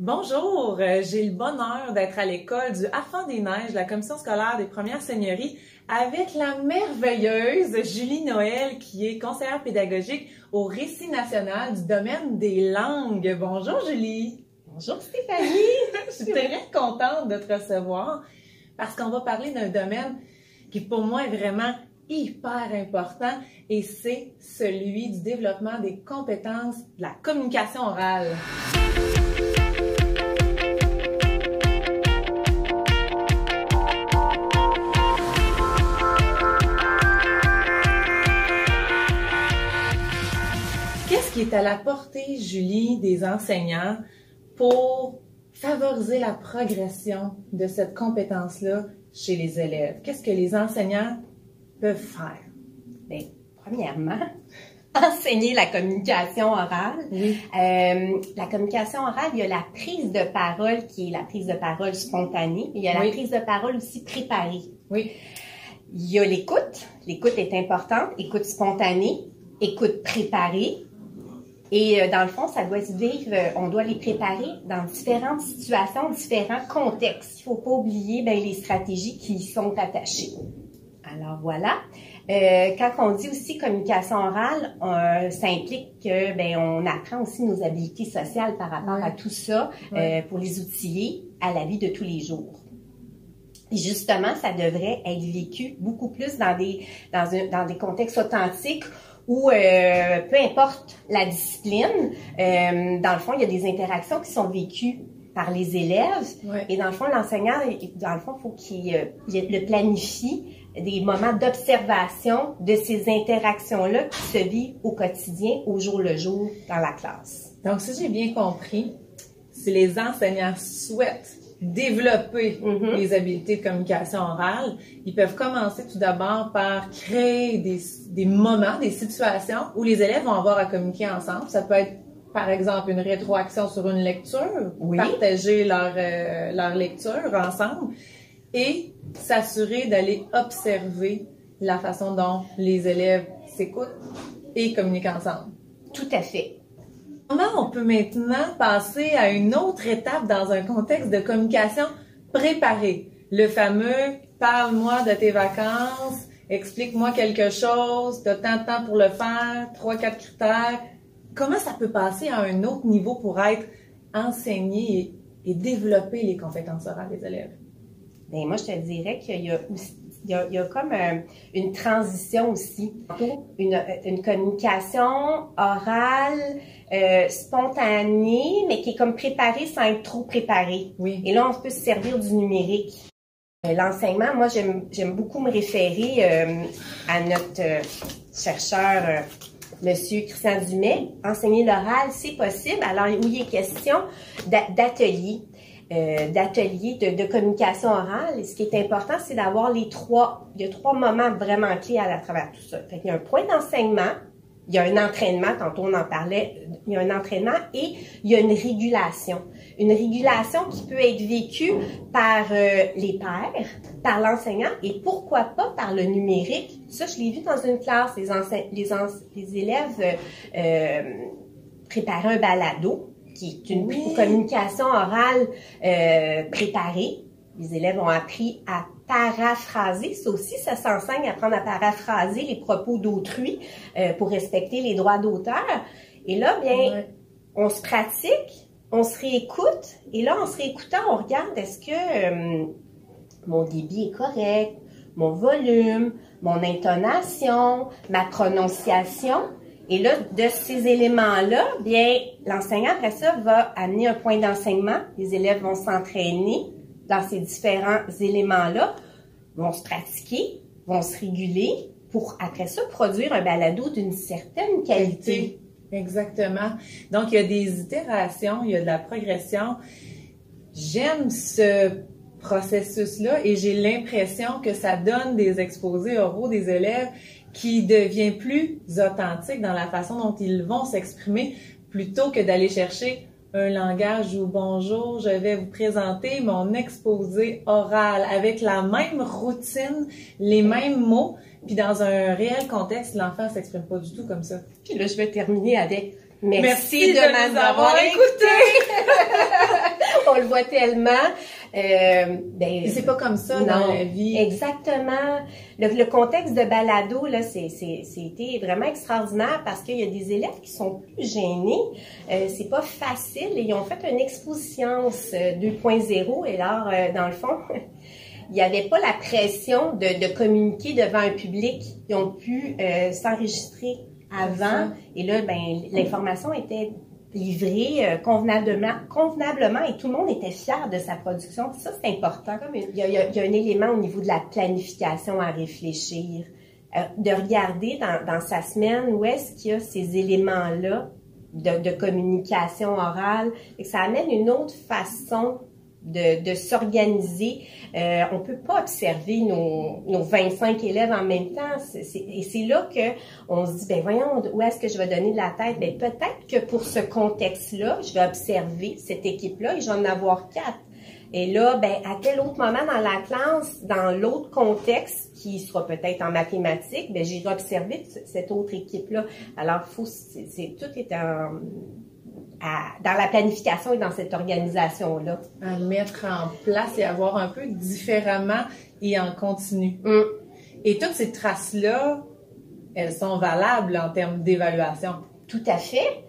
Bonjour, euh, j'ai le bonheur d'être à l'école du Affant des Neiges, la commission scolaire des premières seigneuries, avec la merveilleuse Julie Noël, qui est conseillère pédagogique au Récit national du domaine des langues. Bonjour Julie. Bonjour Stéphanie. Je suis très contente de te recevoir parce qu'on va parler d'un domaine qui pour moi est vraiment hyper important et c'est celui du développement des compétences de la communication orale. Qui est à la portée, Julie, des enseignants pour favoriser la progression de cette compétence-là chez les élèves? Qu'est-ce que les enseignants peuvent faire? Bien, premièrement, enseigner la communication orale. Euh, la communication orale, il y a la prise de parole qui est la prise de parole spontanée, il y a la prise de parole aussi préparée. Oui. Il y a l'écoute. L'écoute est importante. Écoute spontanée, écoute préparée. Et euh, dans le fond, ça doit se vivre, euh, on doit les préparer dans différentes situations, différents contextes. Il faut pas oublier ben, les stratégies qui y sont attachées. Alors voilà. Euh, quand on dit aussi communication orale, euh, ça implique que ben on apprend aussi nos habiletés sociales par rapport à tout ça euh, pour les outiller à la vie de tous les jours. Et justement, ça devrait être vécu beaucoup plus dans des dans, un, dans des contextes authentiques où euh, peu importe la discipline, euh, dans le fond, il y a des interactions qui sont vécues par les élèves. Ouais. Et dans le fond, l'enseignant, dans le fond, faut qu'il euh, le planifie des moments d'observation de ces interactions-là qui se vivent au quotidien, au jour le jour, dans la classe. Donc, si j'ai bien compris, si les enseignants souhaitent développer Mhm. les habiletés de communication orale, ils peuvent commencer tout d'abord par créer des, des moments, des situations où les élèves vont avoir à communiquer ensemble. Ça peut être, par exemple, une rétroaction sur une lecture, Oui. partager leur, euh, leur lecture ensemble et s'assurer d'aller observer la façon dont les élèves s'écoutent et communiquent ensemble. Tout à fait. Comment on peut maintenant passer à une autre étape dans un contexte de communication préparée? Le fameux parle-moi de tes vacances, explique-moi quelque chose, t'as tant de temps pour le faire, trois, quatre critères. Comment ça peut passer à un autre niveau pour être enseigné et, et développer les compétences orales des élèves? Ben moi, je te dirais qu'il y a aussi, il y a, il y a comme euh, une transition aussi, une, une communication orale, euh, spontanée, mais qui est comme préparée sans être trop préparée. Oui. Et là, on peut se servir du numérique. Euh, L'enseignement, moi, j'aime j'aime beaucoup me référer euh, à notre euh, chercheur, euh, Monsieur Christian Dumais. Enseigner l'oral, c'est possible. Alors, où il est question d'a- d'ateliers, euh, d'ateliers de, de communication orale. Et ce qui est important, c'est d'avoir les trois, il y a trois moments vraiment clés à, travers tout ça. Fait qu'il y a un point d'enseignement, il y a un entraînement, tantôt on en parlait, il y a un entraînement et il y a une régulation. Une régulation qui peut être vécue par euh, les pairs, par l'enseignant et pourquoi pas par le numérique. Ça, je l'ai vu dans une classe, les, les, les élèves euh, euh, préparaient un balado qui est une Oui. communication orale euh, préparée. Les élèves ont appris à paraphraser. Ça aussi, ça s'enseigne à apprendre à paraphraser les propos d'autrui euh, pour respecter les droits d'auteur. Et là, bien, on se pratique, on se réécoute, et là, en se réécoutant, on regarde est-ce que euh, mon débit est correct, mon volume, mon intonation, ma prononciation? Et là, de ces éléments-là, bien, l'enseignant, après ça, va amener un point d'enseignement. Les élèves vont s'entraîner dans ces différents éléments-là, vont se pratiquer, vont se réguler pour, après ça, produire un balado d'une certaine qualité. Exactement. Donc, il y a des itérations, il y a de la progression. J'aime ce processus-là et j'ai l'impression que ça donne des exposés oraux des élèves qui devient plus authentique dans la façon dont ils vont s'exprimer plutôt que d'aller chercher un langage où bonjour, je vais vous présenter mon exposé oral avec la même routine, les mêmes mots, puis dans un réel contexte, l'enfant s'exprime pas du tout comme ça. Puis là, je vais terminer avec merci, Merci de, de m'avoir avoir écouté. reçoit tellement. Euh, ben, c'est pas comme ça dans la vie. Exactement. Le, contexte de balado, là, c'était vraiment extraordinaire parce qu'il y a des élèves qui sont plus gênés. Euh, c'est pas facile. Ils ont fait une exposition 2.0 et alors, euh, dans le fond, il n'y avait pas la pression de, de, communiquer devant un public. Ils ont pu euh, s'enregistrer avant. Et là, ben, l'information était livrée euh, convenablement, convenablement et tout le monde était fier de sa production. ça, c'est important. Il y, a, il y, a, un élément au niveau de la planification à réfléchir. Euh, de regarder dans, dans sa semaine où est-ce qu'il y a ces éléments-là de, de communication orale et que ça amène une autre façon de, de s'organiser. Euh, on peut pas observer nos, nos 25 élèves en même temps. et c'est là que on se dit, ben voyons, où est-ce que je vais donner de la tête? Ben peut-être que pour ce contexte-là, je vais observer cette équipe-là et je vais en avoir quatre. Et là, ben, à quel autre moment dans la classe, dans l'autre contexte, qui sera peut-être en mathématiques, ben, j'irai observer cette autre équipe-là. Alors, faut, c'est, tout est en, dans la planification et dans cette organisation-là. À mettre en place et avoir un peu différemment et en continu. Mm. Et toutes ces traces-là, elles sont valables en termes d'évaluation. Tout à fait.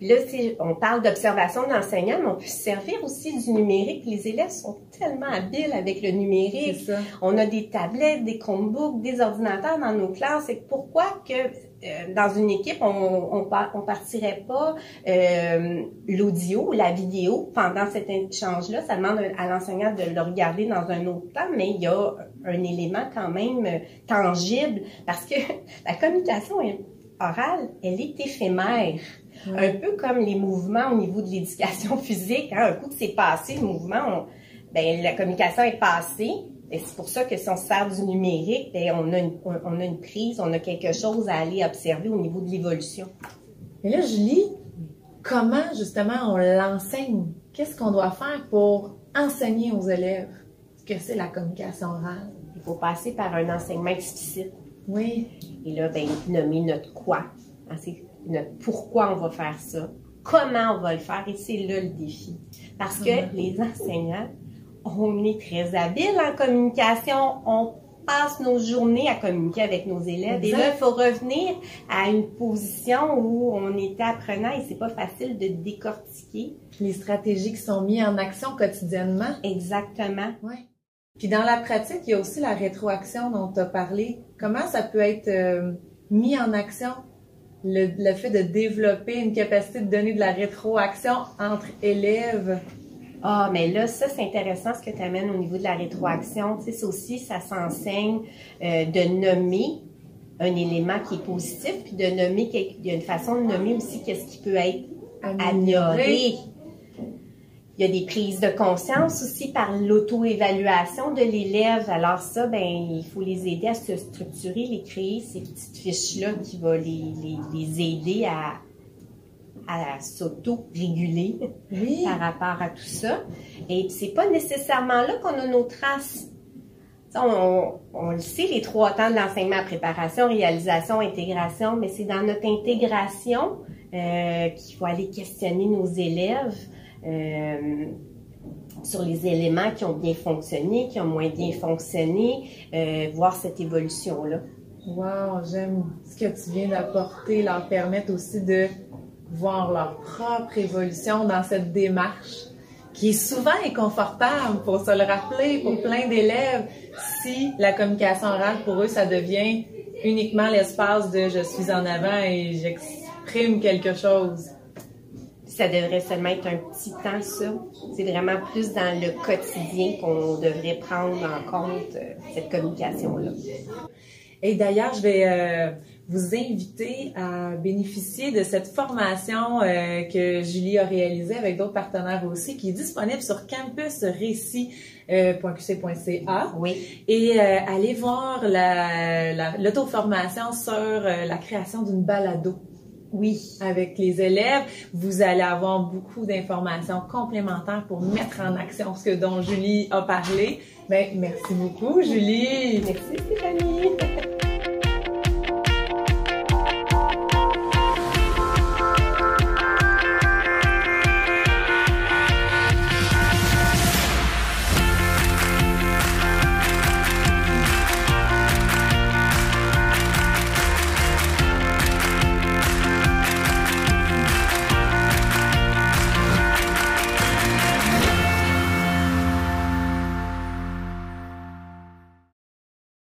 Là, on parle d'observation d'enseignants, mais on peut se servir aussi du numérique. Les élèves sont tellement habiles avec le numérique. On a des tablettes, des Chromebooks, des ordinateurs dans nos classes. Et pourquoi que euh, dans une équipe, on on partirait pas euh, l'audio, la vidéo pendant cet échange-là. Ça demande à l'enseignant de le regarder dans un autre temps, mais il y a un élément quand même tangible parce que la communication orale, elle est éphémère. Un peu comme les mouvements au niveau de l'éducation physique. Hein? Un coup que c'est passé, le mouvement, ben, la communication est passée. Et c'est pour ça que si on se sert du numérique, on, a une, on a une prise, on a quelque chose à aller observer au niveau de l'évolution. Et là, Julie, comment justement on l'enseigne? Qu'est-ce qu'on doit faire pour enseigner aux élèves ce que c'est la communication orale? Il faut passer par un enseignement explicite. Oui. Et là, ben, nommer notre quoi. Hein, pourquoi on va faire ça, comment on va le faire, et c'est là le défi. Parce que les enseignants, on est très habiles en communication, on passe nos journées à communiquer avec nos élèves. Et là, il faut revenir à une position où on était apprenant et c'est pas facile de décortiquer. Les stratégies qui sont mises en action quotidiennement. Exactement. Ouais. Puis dans la pratique, il y a aussi la rétroaction dont tu as parlé. Comment ça peut être euh, mis en action? Le, fait de développer une capacité de donner de la rétroaction entre élèves? Ah, mais là, ça, c'est intéressant ce que tu amènes au niveau de la rétroaction. Tu sais, ça aussi, ça s'enseigne euh, de nommer un élément qui est positif, puis de nommer, il y a une façon de nommer aussi qu'est-ce qui peut être amélioré. Il y a des prises de conscience aussi par l'auto-évaluation de l'élève. Alors ça, ben, il faut les aider à se structurer, les créer, ces petites fiches-là qui vont les, les, aider à, à s'auto-réguler par rapport à tout ça. Et c'est pas nécessairement là qu'on a nos traces. On, on, le sait, les trois temps de l'enseignement, préparation, réalisation, intégration, mais c'est dans notre intégration euh, qu'il faut aller questionner nos élèves euh, sur les éléments qui ont bien fonctionné, qui ont moins bien fonctionné, euh, voir cette évolution-là. Wow, j'aime ce que tu viens d'apporter, leur permettre aussi de voir leur propre évolution dans cette démarche qui est souvent inconfortable pour se le rappeler pour plein d'élèves si la communication orale pour eux ça devient uniquement l'espace de je suis en avant et j'exprime quelque chose ça devrait seulement être un petit temps, ça. C'est vraiment plus dans le quotidien qu'on devrait prendre en compte euh, cette communication-là. Et d'ailleurs, je vais euh, vous inviter à bénéficier de cette formation euh, que Julie a réalisée avec d'autres partenaires aussi, qui est disponible sur campusrécit.qc.ca. oui. Et allez voir l'auto-formation sur la création d'une balado. Oui, avec les élèves, vous allez avoir beaucoup d'informations complémentaires pour mettre en action ce que dont Julie a parlé. Ben, merci beaucoup, Julie. Merci, Stéphanie.